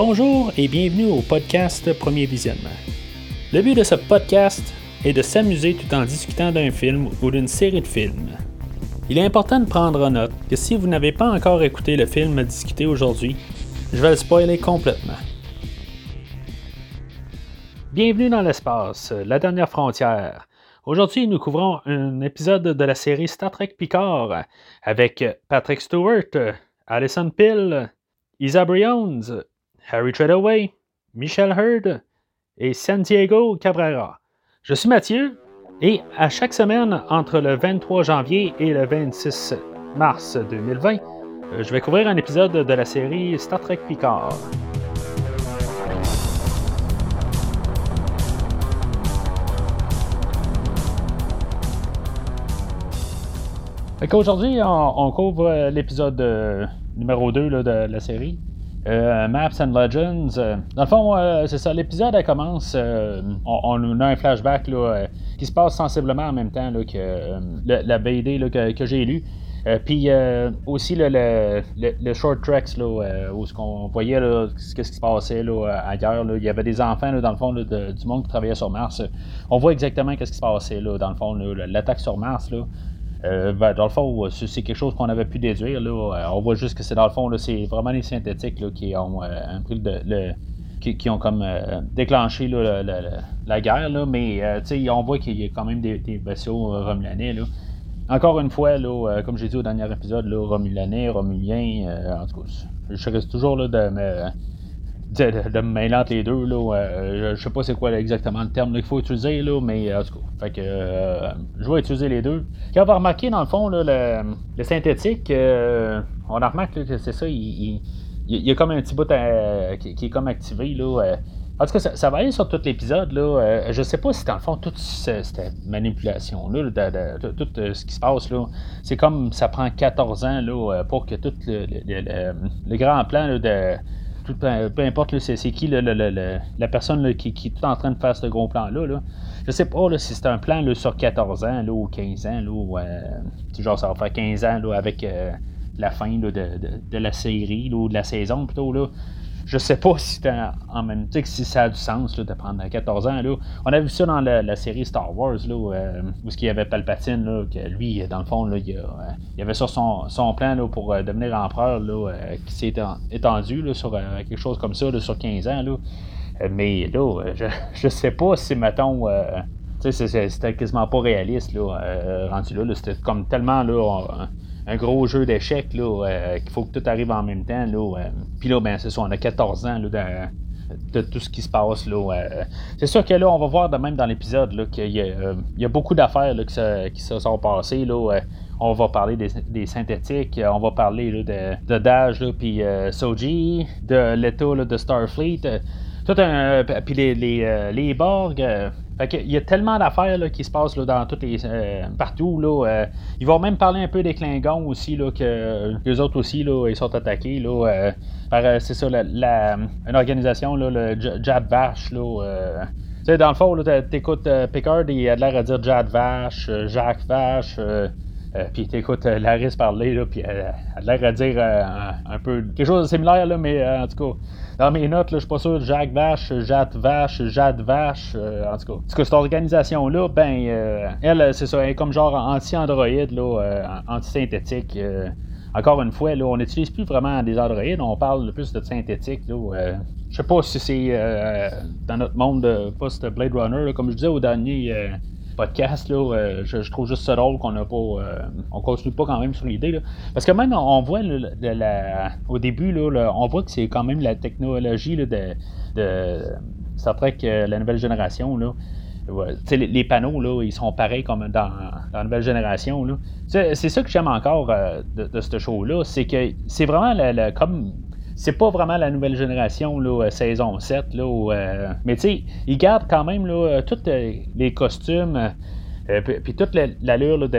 Bonjour et bienvenue au podcast Premier Visionnement. Le but de ce podcast est de s'amuser tout en discutant d'un film ou d'une série de films. Il est important de prendre en note que si vous n'avez pas encore écouté le film à discuter aujourd'hui, je vais le spoiler complètement. Bienvenue dans l'espace, la dernière frontière. Aujourd'hui, nous couvrons un épisode de la série Star Trek Picard avec Patrick Stewart, Alison Pill, Isa Briones, Harry Treadaway, Michel Hurd et Santiago Cabrera. Je suis Mathieu et à chaque semaine entre le 23 janvier et le 26 mars 2020, euh, je vais couvrir un épisode de la série Star Trek Picard. Aujourd'hui, on, couvre l'épisode euh, numéro 2 de la série. Euh, Maps and Legends. Euh, dans le fond, euh, c'est ça. L'épisode commence. On, a un flashback qui se passe sensiblement en même temps que la BD que, j'ai lu. Puis aussi le, short tracks là, où ce qu'on voyait ce qui se passait ailleurs. Il y avait des enfants dans le fond du monde qui travaillait sur Mars. On voit exactement ce qui se passait dans le fond, l'attaque sur Mars. Euh, ben, dans le fond, c'est quelque chose qu'on avait pu déduire. Là. Euh, on voit juste que c'est dans le fond, c'est vraiment les synthétiques qui ont euh, qui, ont comme déclenché la guerre, là, mais on voit qu'il y a quand même des, vaisseaux romulanais. Encore une fois, là, comme j'ai dit au dernier épisode, là, romulanais, romulien, en tout cas, je reste toujours là, de me de, entre les deux. Là, euh, je sais pas c'est quoi exactement le terme qu'il faut utiliser, là, mais en tout cas, fait que, euh, je vais utiliser les deux. Quand on va remarquer, dans le fond, là, le, synthétique, euh, on a remarqué que c'est ça, il, y a comme un petit bout qui, est comme activé. Là, en tout cas, ça, va aller sur tout l'épisode. Là. je sais pas si dans le fond, toute cette manipulation-là, tout ce qui se passe, là, c'est comme ça prend 14 ans là, pour que tout le grand plan de peu, importe c'est, qui la personne qui, est en train de faire ce gros plan-là. Là. Je sais pas si c'est un plan sur 14 ans ou 15 ans, ou, euh, ça va faire 15 ans avec euh, la fin de, la série ou de la saison plutôt. Là je sais pas si en même temps si ça a du sens de prendre 14 ans. Là. On a vu ça dans la, série Star Wars, là, où, euh, il y avait Palpatine, là, que lui, dans le fond, là, il, y avait sur son, plan là, pour euh, devenir empereur là, euh, qui s'est étendu là, sur quelque chose comme ça sur 15 ans. Là. mais là, je, je sais pas si, mettons, c'était quasiment pas réaliste là, rendu là. C'était comme tellement là, un gros jeu d'échecs euh, qu'il faut que tout arrive en même temps. Là, euh. Puis là, ben, c'est ça, on a 14 ans de, tout ce qui se passe. Là, euh. C'est sûr que là, on va voir de même dans l'épisode qu'il y, a beaucoup d'affaires qui, se, sont passées. Là, on va parler des, synthétiques, on va parler de, de Dash, puis Soji, de l'état de Starfleet. tout un, puis les, les, les Borg, il y a tellement d'affaires qui se passent là, dans toutes les, euh, partout. Là, euh, ils vont même parler un peu des Klingons aussi, là, que les autres aussi, là, ils sont attaqués là, euh, par, c'est ça, la, une organisation, là, le Jad Vash. Là, dans le fond, tu écoutes Pickard, il a l'air à dire Jad Vash, Jacques Vash. Puis t'écoutes Laris parler, là, puis elle a l'air à dire un, peu quelque chose de similaire, là, mais en tout cas, dans mes notes, je suis pas sûr, Jacques Vache, Jade Vache, Jade Vache, euh, en tout cas. En tout cette organisation-là, ben, euh, elle, c'est ça, elle est comme genre anti-androïde, là, euh, anti-synthétique. encore une fois, là, on n'utilise plus vraiment des androïdes, on parle plus de synthétique. Là, je sais pas si c'est dans notre monde post-Blade Runner, comme je disais au dernier podcast, là, euh, je, trouve juste ça drôle qu'on n'a pas. Euh, on continue pas quand même sur l'idée. Parce que même on voit au début, là, on voit que c'est quand même la technologie de, de Star Trek, euh, la nouvelle génération. Là. les, panneaux, là, ils sont pareils comme dans, la nouvelle génération. C'est, ça que j'aime encore de, ce show-là. C'est que c'est vraiment comme c'est pas vraiment la nouvelle génération, là, euh, saison 7, là, euh, mais tu sais, ils gardent quand même là, euh, tous les costumes. puis, toute l'allure de,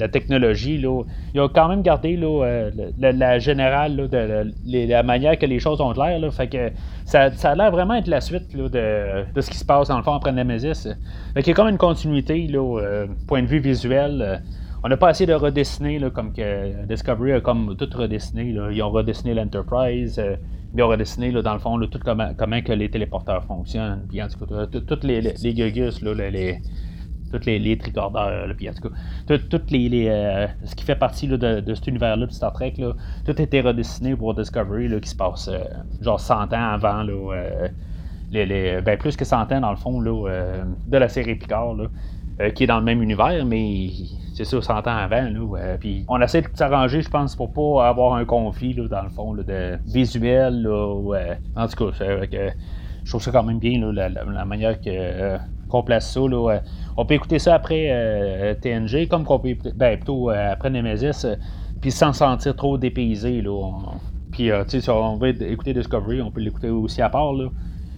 la technologie, là, ils ont quand même gardé là, la, générale de, la manière que les choses ont l'air. Fait que ça, a l'air vraiment être la suite de, de, ce qui se passe dans le fond après Nemesis. Fait qu'il y a comme une continuité, là, point de vue visuel on n'a pas essayé de redessiner, comme que Discovery a comme tout redessiné. Ils ont redessiné l'Enterprise, euh, ils ont redessiné, dans le fond, tout comment, que les téléporteurs fonctionnent. Puis en tout cas, toutes les, les, gugus, là, les, tous les, les tricordeurs, puis en tout cas, toutes les, euh, ce qui fait partie de, cet univers-là de Star Trek, là, tout a été redessiné pour Discovery, qui se passe euh, genre 100 ans avant, ben, plus que 100 ans dans le fond de la série Picard, qui est dans le même univers, mais c'est ça, 100 ans avant. Là, puis on essaie de s'arranger, je pense, pour pas avoir un conflit, là, dans le fond, là, de visuel. Là, en tout cas, je trouve ça quand même bien, là, la, manière que qu'on place ça. Là, on peut écouter ça après euh, TNG, comme qu'on peut ben, plutôt euh, après Nemesis, euh, puis sans sentir trop dépaysé. Là, puis, tu sais, on veut écouter Discovery, on peut l'écouter aussi à part. Là.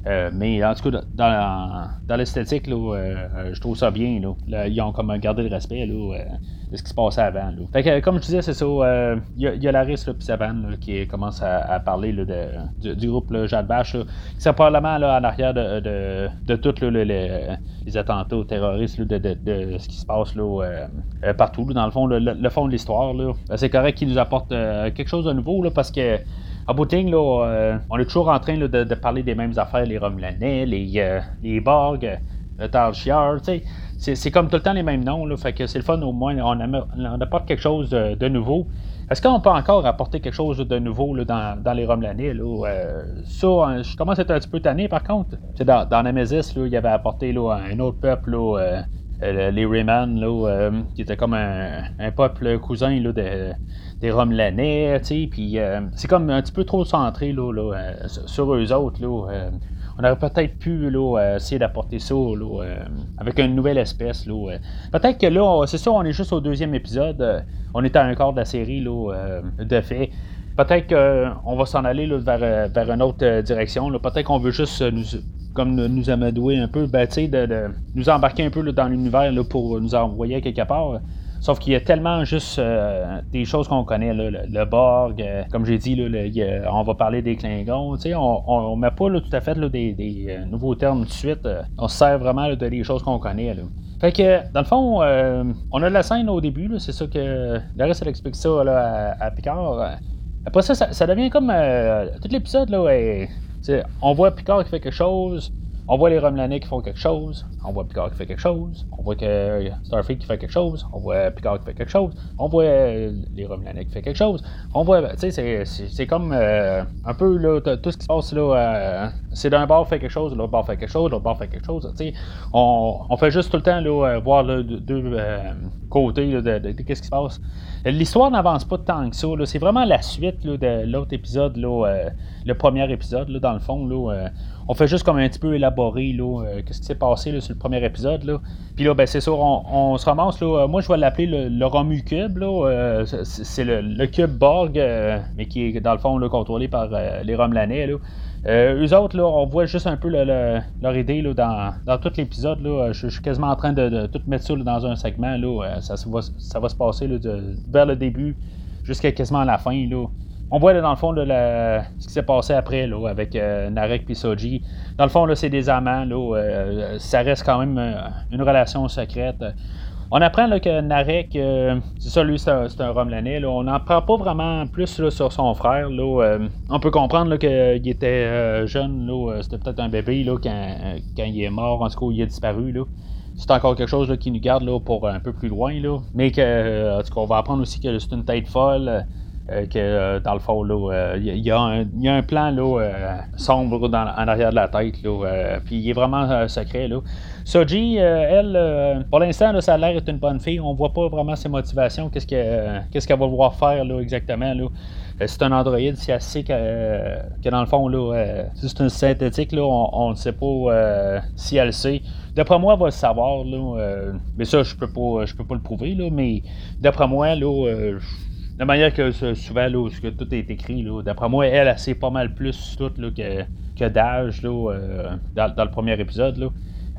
Euh, mais en tout cas, dans, dans l'esthétique, euh, euh, je trouve ça bien. Là. ils ont comme gardé le respect là, de ce qui se passait avant. Fait que, comme je disais, c'est ça. Il y, a Laris et Savane qui commence à, parler de, du, groupe Jade Bash. Qui sont probablement là, en arrière de, de, de tous les, attentats terroristes de, ce qui se passe là, partout. dans le fond, le, fond de l'histoire. C'est correct qu'ils nous apportent quelque chose de nouveau parce que à bout là, euh, on est toujours en train de, parler des mêmes affaires, les Romulanais, les, euh, les Borg, le Tal c'est, c'est comme tout le temps les mêmes noms, là, fait que c'est le fun au moins, on, apporte quelque chose de, nouveau. Est-ce qu'on peut encore apporter quelque chose de nouveau là, dans, dans, les Romulanais? Là? Euh, ça, hein, je commence à être un petit peu tanné par contre. Dans, dans Nemesis, là, il avait apporté là, un autre peuple, là, les Rayman, qui était comme un, un peuple cousin de, des Romelanais, tu sais, puis euh, c'est comme un petit peu trop centré là, là euh, sur eux autres. Là, euh, on aurait peut-être pu là, essayer d'apporter ça là, avec une nouvelle espèce. Là, peut-être que là, c'est ça, on est juste au deuxième épisode. on est à un quart de la série là, de fait. Peut-être qu'on va s'en aller là, vers, vers, une autre direction. Peut-être qu'on veut juste nous, comme nous amadouer un peu, ben, de, de, nous embarquer un peu dans l'univers pour nous envoyer quelque part. Sauf qu'il y a tellement juste euh, des choses qu'on connaît, le, Borg, euh, comme j'ai dit, on va parler des Klingons, on, ne met pas tout à fait des, euh, nouveaux termes tout de suite, on se sert vraiment de des choses qu'on connaît. Fait que, dans le fond, on a de la scène au début, c'est ça que. Larry, elle explique ça à, Picard. Après ça, ça, devient comme. tout l'épisode, là, on voit Picard qui fait quelque chose, on voit les Romulanais qui font quelque chose, on voit Picard qui fait quelque chose, on voit que Starfleet qui fait quelque chose, on voit Picard qui fait quelque chose, on voit euh, les Romulanais qui fait quelque chose, on voit, tu sais, c'est comme euh, un peu là, tout ce qui se passe là, euh, c'est d'un bord fait quelque chose, l'autre bord fait quelque chose, l'autre bord fait quelque chose, tu sais, on, on, fait juste tout le temps là, voir deux côtés de, qu'est-ce qui se passe. L'histoire n'avance pas tant que ça, c'est vraiment la suite de l'autre épisode, là, le premier épisode, là, dans le fond, là, on fait juste comme un petit peu élaborer là, euh, qu'est-ce qui s'est passé sur le premier épisode. Là. Puis là, ben, c'est sûr, on, se ramasse. Là, moi, je vais l'appeler le, Romu Cube. Là, euh, c'est le, cube Borg, euh, mais qui est dans le fond contrôlé par les Romelanais. Là. eux autres, là, on voit juste un peu leur idée là, dans, dans tout l'épisode. Là. Je, suis quasiment en train de, tout mettre ça dans un segment. Là. Ça, va, ça va se passer là, vers le début jusqu'à quasiment la fin. Là on voit dans le fond ce qui s'est passé après là, avec euh, Narek et Soji. Dans le fond, là, c'est des amants. Là, euh, ça reste quand même euh, une relation secrète. On apprend là, que Narek, c'est ça, lui, c'est un, un Romelanais. On n'en prend pas vraiment plus sur son frère. Là, on peut comprendre qu'il était jeune. C'était peut-être un bébé là, quand, quand, il est mort. En tout cas, il a disparu. Là c'est encore quelque chose qui nous garde là, pour un peu plus loin. Là. Mais que, en tout cas, on va apprendre aussi que c'est une tête folle. Euh, que euh, dans le fond, il euh, y, a un plan là, sombre en arrière de la tête. Puis il est vraiment secret. Là. Soji, elle, pour l'instant, ça a l'air d'être une bonne fille. On voit pas vraiment ses motivations. Qu'est-ce qu'elle va vouloir faire là, exactement. Là. C'est un androïde, c'est assez que, dans le fond, là, c'est une synthétique, là, on ne sait pas si elle sait. D'après moi, elle va le savoir, là, mais ça, je peux pas je peux pas le prouver, là, mais d'après moi, là, la manière que souvent, là, que tout est écrit, d'après moi, elle, elle sait pas mal plus tout que, que d'âge euh, dans, le premier épisode.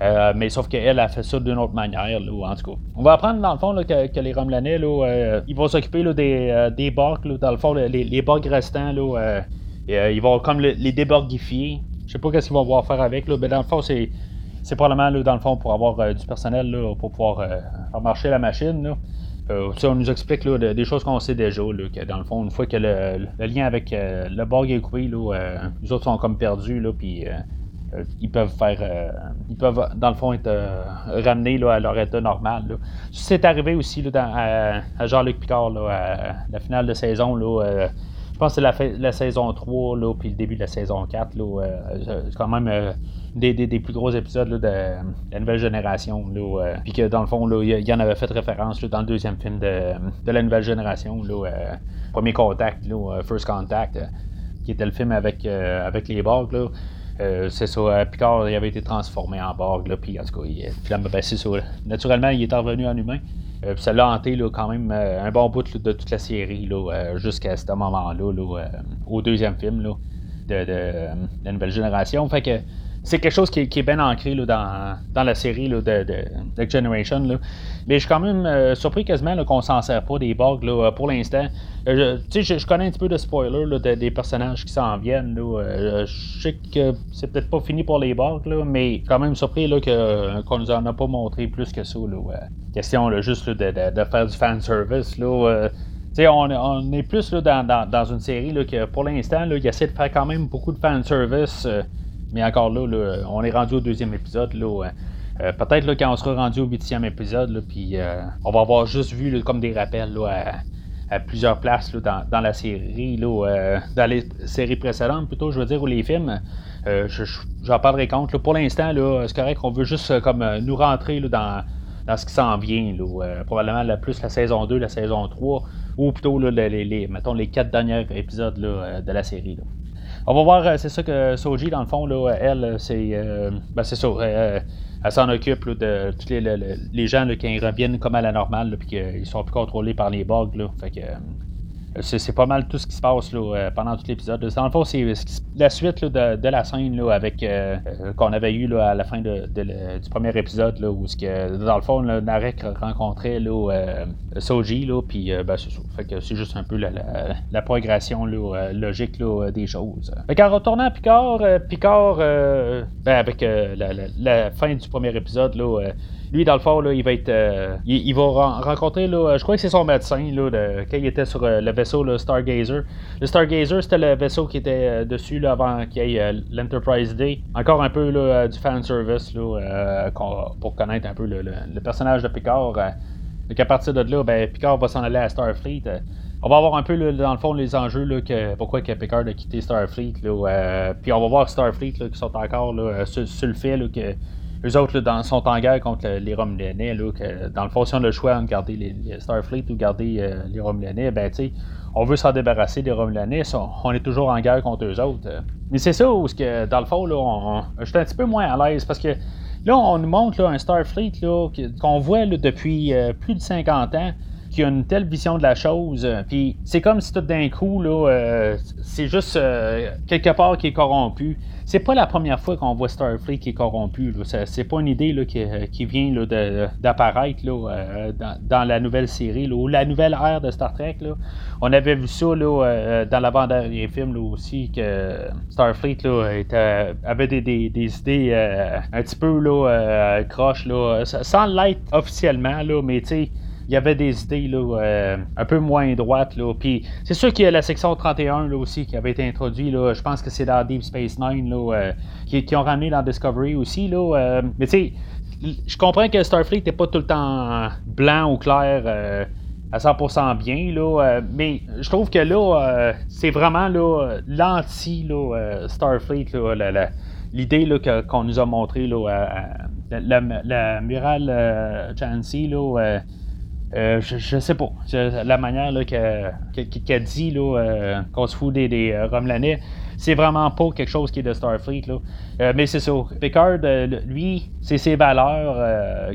Euh, mais sauf qu'elle a fait ça d'une autre manière, en tout cas. On va apprendre dans le fond que, les Romelanais, euh, ils vont s'occuper des, borgs, dans le fond, les, les restants, ils vont comme les déborgifier. Je sais pas qu'est-ce qu'ils vont pouvoir faire avec, là, mais dans le fond, c'est, c'est probablement, là, dans le fond, pour avoir du personnel, pour pouvoir faire marcher la machine. On nous explique des choses qu'on sait déjà, que dans le fond, une fois que le, lien avec le Borg est coupé, les autres sont comme perdus, puis ils peuvent faire. ils peuvent, dans le fond, être ramenés à leur état normal. C'est arrivé aussi dans, à, Jean-Luc Picard, à la finale de saison. Là, pense que c'est la, saison 3, là, puis le début de la saison 4. Là, euh, c'est quand même euh, des, plus gros épisodes de, la nouvelle génération. Là, puis que dans le fond, il y en avait fait référence dans le deuxième film de, la nouvelle génération. Là, Premier Contact, First Contact, qui était le film avec, avec les Borg. Là. c'est ça, Picard il avait été transformé en Borg, là, puis en tout cas, il, finalement, ben, c'est ça. Naturellement, il est revenu en humain. Euh, ça l'a hanté quand même euh, un bon bout de toute la série euh, jusqu'à ce moment-là, au deuxième film de, la nouvelle génération. Fait que c'est quelque chose qui, est bien ancré dans, la série de, de, Generation. Mais je suis quand même surpris quasiment qu'on s'en sert pas des bugs pour l'instant. je, je, connais un petit peu de spoilers des personnages qui s'en viennent. je sais que c'est peut-être pas fini pour les bugs, mais quand même surpris qu'on nous en a pas montré plus que ça. Question juste de, faire du fan service. Là, on, est plus dans, une série là, que pour l'instant, il essaie de faire quand même beaucoup de fan service. Mais encore là, on est rendu au deuxième épisode. Là, euh, peut-être quand on sera rendu au huitième épisode, puis euh, on va avoir juste vu comme des rappels à, plusieurs places dans, la série, euh, dans les séries précédentes plutôt, je veux dire, ou les films. J'en parlerai compte. pour l'instant, c'est correct qu'on veut juste comme nous rentrer dans dans ce qui s'en vient. Euh, probablement la, plus la saison 2, la saison 3, ou plutôt les, les, les quatre derniers épisodes de la série. On va voir, euh, c'est ça que Soji, dans le fond, là, elle, c'est ben, c'est ça. elle s'en occupe de tous les, gens qui reviennent comme à la normale, puis qu'ils sont plus contrôlés par les bugs. Là, fait que, c'est pas mal tout ce qui se passe euh, pendant tout l'épisode. Dans le fond, c'est la suite de, la scène avec euh, euh, qu'on avait eu à la fin du premier épisode où que, dans le fond, Narek rencontrait Soji, puis ben, c'est juste un peu la, progression logique des choses. en retournant à Picard, Picard ben, avec la, fin du premier épisode, lui, dans le fond, il va. Euh, rencontrer, là, je crois que c'est son médecin, quand il était sur euh, le vaisseau le Stargazer. Le Stargazer, c'était le vaisseau qui était euh, dessus avant qu'il y ait l'Enterprise Day. Encore un peu du fanservice là, pour connaître un peu le, personnage de Picard. Donc à partir de là, ben, Picard va s'en aller à Starfleet. On va voir un peu, dans le fond, les enjeux, là, pourquoi Picard a quitté Starfleet. Puis on va voir Starfleet qui sont encore sur, sur, le fait que eux autres sont en guerre contre les Romulanais. Que, dans le fond, si on a le choix de garder les, Starfleet ou garder euh, les Romulanais, ben, on veut s'en débarrasser des Romulanais. On, est toujours en guerre contre eux autres. Mais c'est ça où, que, dans le fond, là, je suis un petit peu moins à l'aise parce que là, on nous montre un Starfleet qu'on voit depuis euh, plus de 50 ans qui a une telle vision de la chose. Puis c'est comme si tout d'un coup, là, euh, c'est juste quelque part qui est corrompu c'est pas la première fois qu'on voit Starfleet qui est corrompu. C'est pas une idée là, qui, vient d'apparaître euh, dans, la nouvelle série ou la nouvelle ère de Star Trek. Là. On avait vu ça là, euh, dans l'avant-dernier film aussi que Starfleet était, avait des, idées euh, un petit peu là, croches, sans l'être officiellement, là, mais tu sais il y avait des idées là, euh, un peu moins droites. Là. Puis c'est sûr qu'il y a la section 31 là, aussi qui avait été introduite. Là. Je pense que c'est dans Deep Space Nine là, euh, qui, ont ramené dans Discovery aussi. Là, euh. mais tu sais, je comprends que Starfleet n'est pas tout le temps blanc ou clair à 100% bien, là, mais je trouve que là, c'est vraiment là, l'anti là, Starfleet, là, l'idée qu'on nous a montré là, la, la, murale Chancy, là, euh, je, sais pas. La manière qu'elle dit euh, qu'on se fout des, des euh, c'est vraiment pas quelque chose qui est de Starfleet. mais c'est ça. Picard, lui, c'est ses valeurs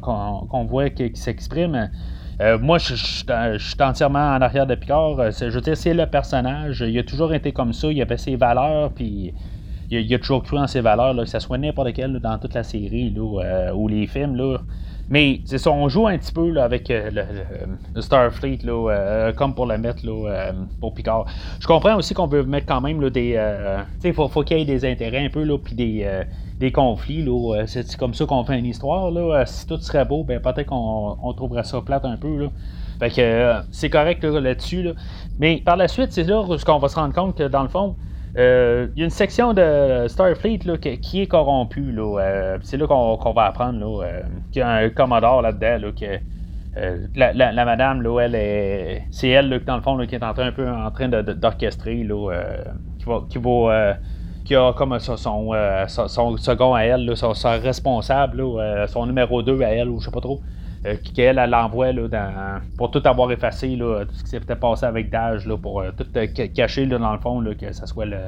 qu'on voit qui, s'expriment. moi, je, suis entièrement en arrière de Picard. je veux dire, c'est le personnage. Il a toujours été comme ça. Il avait ses valeurs, puis il, a toujours cru en ses valeurs, que ce soit n'importe quel dans toute la série ou les films. Là Mais c'est ça, on joue un petit peu avec euh, le, Starfleet, là, euh, comme pour le mettre euh, pour Picard. Je comprends aussi qu'on veut mettre quand même des. tu sais, il faut, faut qu'il y ait des intérêts un peu, puis des, des conflits. C'est comme ça qu'on fait une histoire. Là. Si tout serait beau, ben, peut-être qu'on on trouverait ça plate un peu. Fait que c'est correct là-dessus. Là, Mais par la suite, c'est là qu'on va se rendre compte que dans le fond, euh, y a une section de Starfleet là, qui, est corrompue. Euh, c'est là qu'on, va apprendre euh, qu'il y a un Commodore là-dedans. que, la, madame, là, elle est, c'est elle dans le fond qui est en train, un peu en train d'orchestrer, qui, va, qui, va, qui a comme son, son, second à elle, son, responsable, son numéro 2 à elle, ou je sais pas trop. Euh, qu'elle l'envoie pour tout avoir effacé là, tout ce qui s'était passé avec Dage pour euh, tout euh, cacher dans le fond, que ce soit le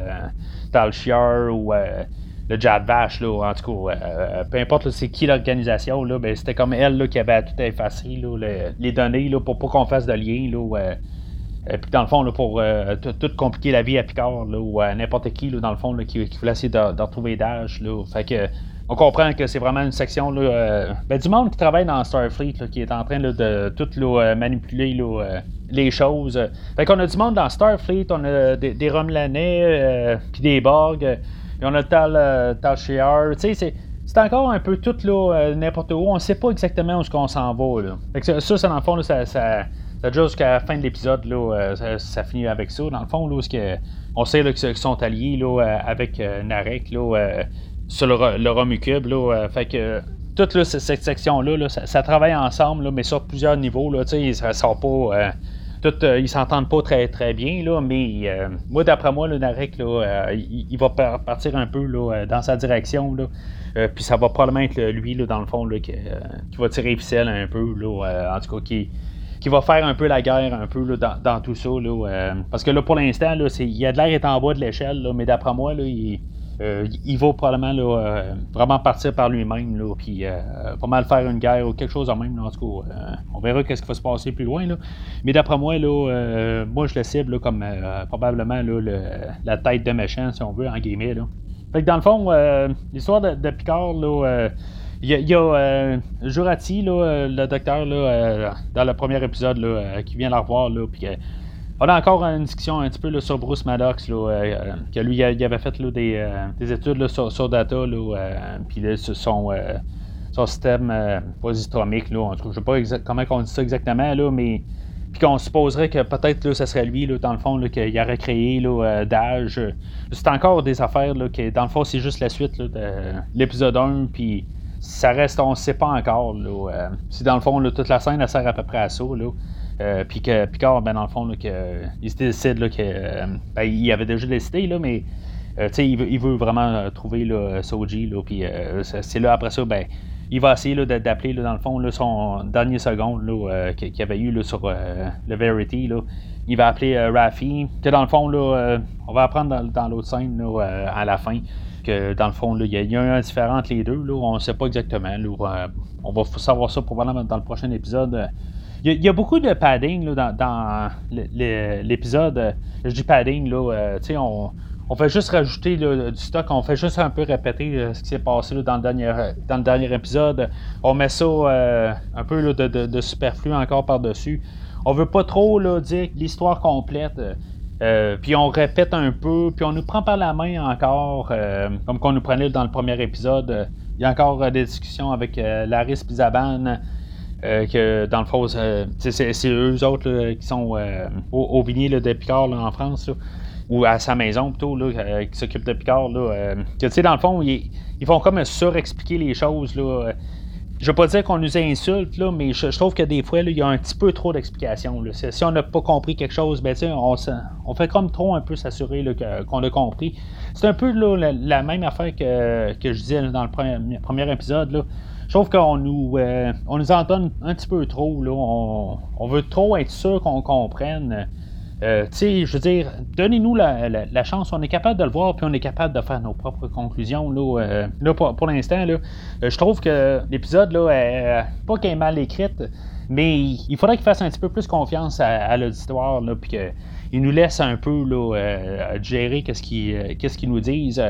Talchier ou le Jad Vash, en tout cas, peu importe c'est qui l'organisation, ben, c'était comme elle qui avait tout effacé, les données pour pas qu'on fasse de lien. puis dans le fond, pour tout compliquer la vie à Picard ou à n'importe qui, dans le fond, qui, voulait essayer de, retrouver Dash. Fait que on comprend que c'est vraiment une section là, euh, ben, du monde qui travaille dans Starfleet qui est en train de tout euh, manipuler euh, les choses. Fait qu'on a du monde dans Starfleet, on a des, des Romulanais, puis des Borg, et on a Tal, Tal. Tu sais, c'est encore un peu tout là, n'importe où. On sait pas exactement où est-ce qu'on s'en va. Là. Fait que ça, ça, dans le fond, là, ça, ça, ça jusqu'à la fin de l'épisode, là, ça, finit avec ça. Dans le fond, là, que, on sait qu'ils sont alliés là, avec Narek. Là, sur le, le Romucube. Là, euh, fait que toute cette section-là, ça, travaille ensemble, mais sur plusieurs niveaux. Là, ils ne pas. Euh, euh, ils s'entendent pas très très bien, là, mais moi d'après moi, le Narek, là, il, va partir un peu là, dans sa direction. Là, puis ça va probablement être lui, là, dans le fond, là, qui, va tirer ficelle un peu, là, en tout cas, qui, qui va faire un peu la guerre un peu là, dans, tout ça. Là, parce que là, pour l'instant, il y a de l'air est en bas de l'échelle, mais d'après moi, là, il euh, il va probablement euh, vraiment partir par lui-même, là, puis euh, mal faire une guerre ou quelque chose en même. en tout cas, on verra qu'est-ce qui va se passer plus loin. Là. Mais d'après moi, là, moi je le cible comme probablement la tête de méchant, si on veut, en guillemets. Là. Fait que dans le fond, l'histoire de, Picard, là. Il y a, Jurati, le docteur, là, dans le premier épisode, là, qui vient la revoir, là, puis on a encore une discussion un petit peu sur Bruce Maddox, euh, que lui, il avait fait des, euh, des, études sur, data, euh, puis son, son système posistromique, là, je ne sais pas comment on dit ça exactement, mais puis qu'on supposerait que peut-être ce serait lui, dans le fond, qu'il aurait créé là, d'âge. C'est encore des affaires que, dans le fond, c'est juste la suite de l'épisode 1, puis ça reste, on ne sait pas encore. Si dans le fond, toute la scène, elle sert à peu près à ça. Euh, puis que Picard, ben, dans le fond, que, il décide là, que. Euh, ben, avait déjà décidé, là, mais euh, il, veut, il veut vraiment trouver là, Soji. Puis c'est là, après ça, ben, il va essayer d'appeler, dans le fond, son dernier seconde là, qu'il avait eu sur le Verity. Il va appeler Rafi. Que dans le fond, on va apprendre dans, l'autre scène à la fin que dans le fond, il y, a un différent entre les deux. On ne sait pas exactement. On va savoir ça probablement dans le prochain épisode. Il y, a beaucoup de padding là, dans, l'épisode. Je dis padding, là, euh, on, on fait juste rajouter du stock, on fait juste un peu répéter euh, ce qui s'est passé dans, le dernier, épisode. On met ça euh, un peu de, superflu encore par-dessus. On veut pas trop dire l'histoire complète. puis on répète un peu, puis on nous prend par la main encore, comme qu'on nous prenait dans le premier épisode. Il y a encore des discussions avec Laris Pizaban. Euh, que dans le fond, c'est eux autres qui sont euh, au, au, de Picard en France, ou à sa maison plutôt, euh, qui s'occupe de Picard. Là, que, dans le fond, ils, ils vont comme surexpliquer les choses. Là, je veux pas dire qu'on nous insulte, là, mais je, trouve que des fois, il y a un petit peu trop d'explications. Si on n'a pas compris quelque chose, ben, on, on fait comme trop un peu s'assurer qu'on a compris. C'est un peu la, même affaire que, que je disais dans le premier, premier épisode. Là. Je trouve qu'on nous, euh, on nous en donne un petit peu trop. Là. On, veut trop être sûr qu'on comprenne. Euh, tu sais, je veux dire, donnez-nous la, chance. On est capable de le voir, puis on est capable de faire nos propres conclusions. Là, euh, pour, l'instant, là, je trouve que l'épisode, là, pas qu'elle est mal écrite, mais il faudrait qu'il fasse un petit peu plus confiance à, l'auditoire, puis ils nous laissent un peu là, gérer qu'est-ce qu'ils, qu'est-ce qu'ils nous disent.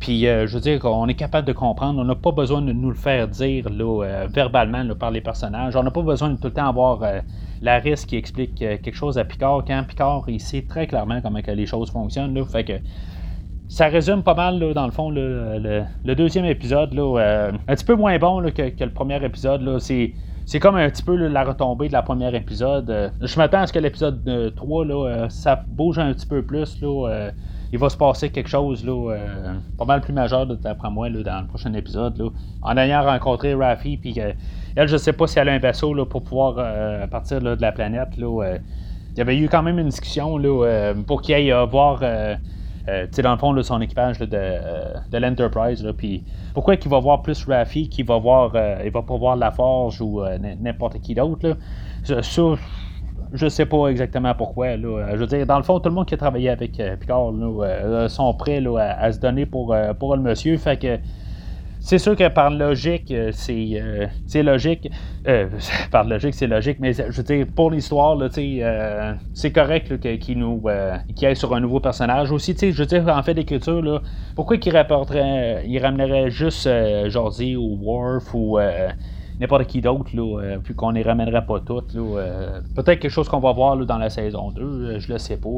Puis, je veux dire qu'on est capable de comprendre. On n'a pas besoin de nous le faire dire là, verbalement par les personnages. On n'a pas besoin de tout le temps avoir la risque qui explique quelque chose à Picard quand Picard il sait très clairement comment que les choses fonctionnent. Fait que ça résume pas mal, là, dans le fond, le, deuxième épisode. Là, euh, un petit peu moins bon que, le premier épisode. C'est, c'est comme un petit peu la retombée de la première épisode. Euh, je m'attends à ce que l'épisode 3, là, euh, ça bouge un petit peu plus. Il va se passer quelque chose là, pas mal plus majeur, d'après moi, dans le prochain épisode. En ayant rencontré Rafi, puis elle, je sais pas si elle a un vaisseau pour pouvoir partir de la planète. Il y avait eu quand même une discussion pour qu'il aille voir euh, dans le fond, son équipage de, euh, de l'Enterprise. Puis pourquoi qu'il va voir plus Raffi qu'il va voir, euh, il va pas voir La Forge ou n'importe qui d'autre. Ça, je sais pas exactement pourquoi. Là. Je veux dire, dans le fond, tout le monde qui a travaillé avec Picard sont prêts à, à, se donner pour, pour le monsieur. Fait que c'est sûr que par logique, euh, euh, c'est logique. Euh, par logique, c'est logique, mais je veux dire, pour l'histoire, c'est correct qu'il nous aille sur un nouveau personnage. Aussi, je veux dire, en fait d'écriture, pourquoi qu'il rapporterait, il ramènerait juste Jordi ou Worf ou n'importe qui d'autre, puis qu'on les ramènerait pas toutes. Peut-être quelque chose qu'on va voir dans la saison 2, je le sais pas.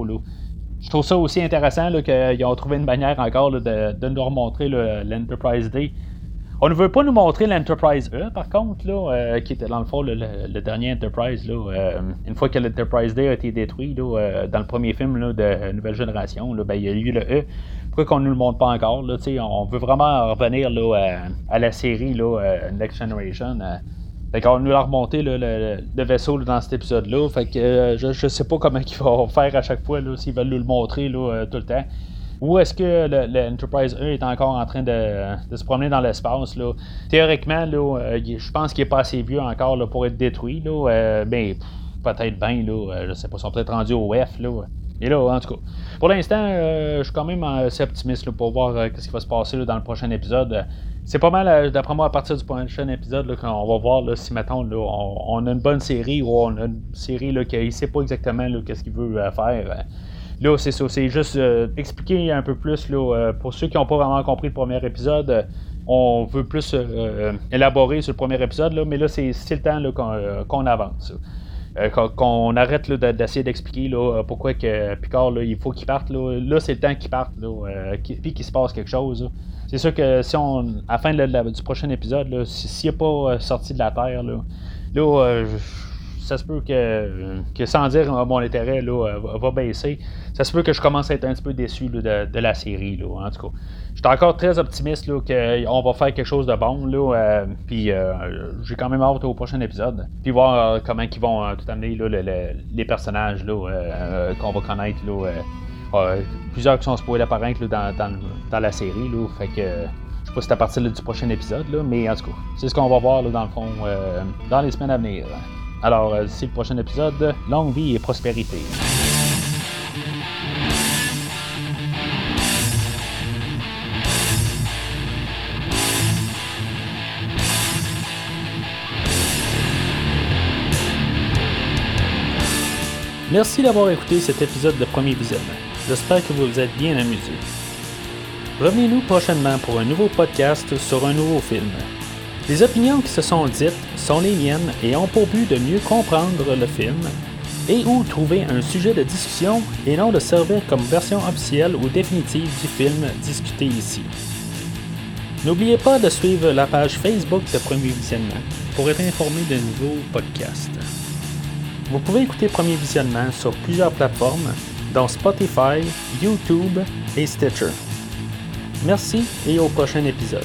Je trouve ça aussi intéressant qu'ils ont trouvé une manière encore de, de, nous remontrer l'Enterprise Day on ne veut pas nous montrer l'Enterprise E, par contre, là, euh, qui était dans le fond le, dernier Enterprise. Là, euh, une fois que l'Enterprise D a été détruit là, euh, dans le premier film là, de Nouvelle Génération, là, ben, il y a eu le E. Pourquoi qu'on ne nous le montre pas encore? Là, on veut vraiment revenir là, à, la série là, Next Generation. Fait qu'on nous a remonté le, vaisseau dans cet épisode-là. Fait que je, ne sais pas comment ils vont faire à chaque fois s'ils veulent nous le montrer là, tout le temps. Ou est-ce que l'Enterprise E est encore en train de, se promener dans l'espace? Théoriquement, là, euh, je pense qu'il n'est pas assez vieux encore pour être détruit. Là, euh, ben, peut-être bien, là, euh, je sais pas, ils sont peut-être rendus au F. Là. Et là, en tout cas, pour l'instant, je suis quand même assez optimiste pour voir ce qui va se passer dans le prochain épisode. C'est pas mal, d'après moi, à partir du prochain épisode, qu'on va voir si, mettons, on, a une bonne série ou on a une série qui ne sait pas exactement qu'est-ce qu'il veut faire. Là, c'est ça. C'est juste euh, expliquer un peu plus là, euh, pour ceux qui n'ont pas vraiment compris le premier épisode. Euh, on veut plus élaborer sur le premier épisode, là, mais là, c'est le temps qu'on avance. qu'on arrête d'essayer d'expliquer pourquoi que Picard là, il faut qu'il parte. Là, c'est le temps qu'il parte, puis qu'il se passe quelque chose. C'est sûr que si on, à la fin du prochain épisode, s'il n'est pas sorti de la Terre, là, là ça se peut que, sans dire mon intérêt là, va baisser ça se peut que je commence à être un petit peu déçu de, la série. Là, en tout cas, je suis encore très optimiste qu'on va faire quelque chose de bon. Là, euh, puis euh, j'ai quand même hâte au prochain épisode. Puis voir euh, comment ils vont tout amener les personnages qu'on va connaître. plusieurs qui sont spoilés apparaître dans, dans, la série. Là, fait que je sais pas si c'est à partir du prochain épisode, là, mais en tout cas, c'est ce qu'on va voir dans le fond dans les semaines à venir. Alors, c'est le prochain épisode, longue vie et prospérité. Merci d'avoir écouté cet épisode de Premier Visionnement. J'espère que vous vous êtes bien amusé. Revenez-nous prochainement pour un nouveau podcast sur un nouveau film. Les opinions qui se sont dites sont les miennes et ont pour but de mieux comprendre le film et ou trouver un sujet de discussion et non de servir comme version officielle ou définitive du film discuté ici. N'oubliez pas de suivre la page Facebook de Premier Visionnement pour être informé de nouveaux podcasts. Vous pouvez écouter Premier Visionnement sur plusieurs plateformes, dont Spotify, YouTube et Stitcher. Merci et au prochain épisode.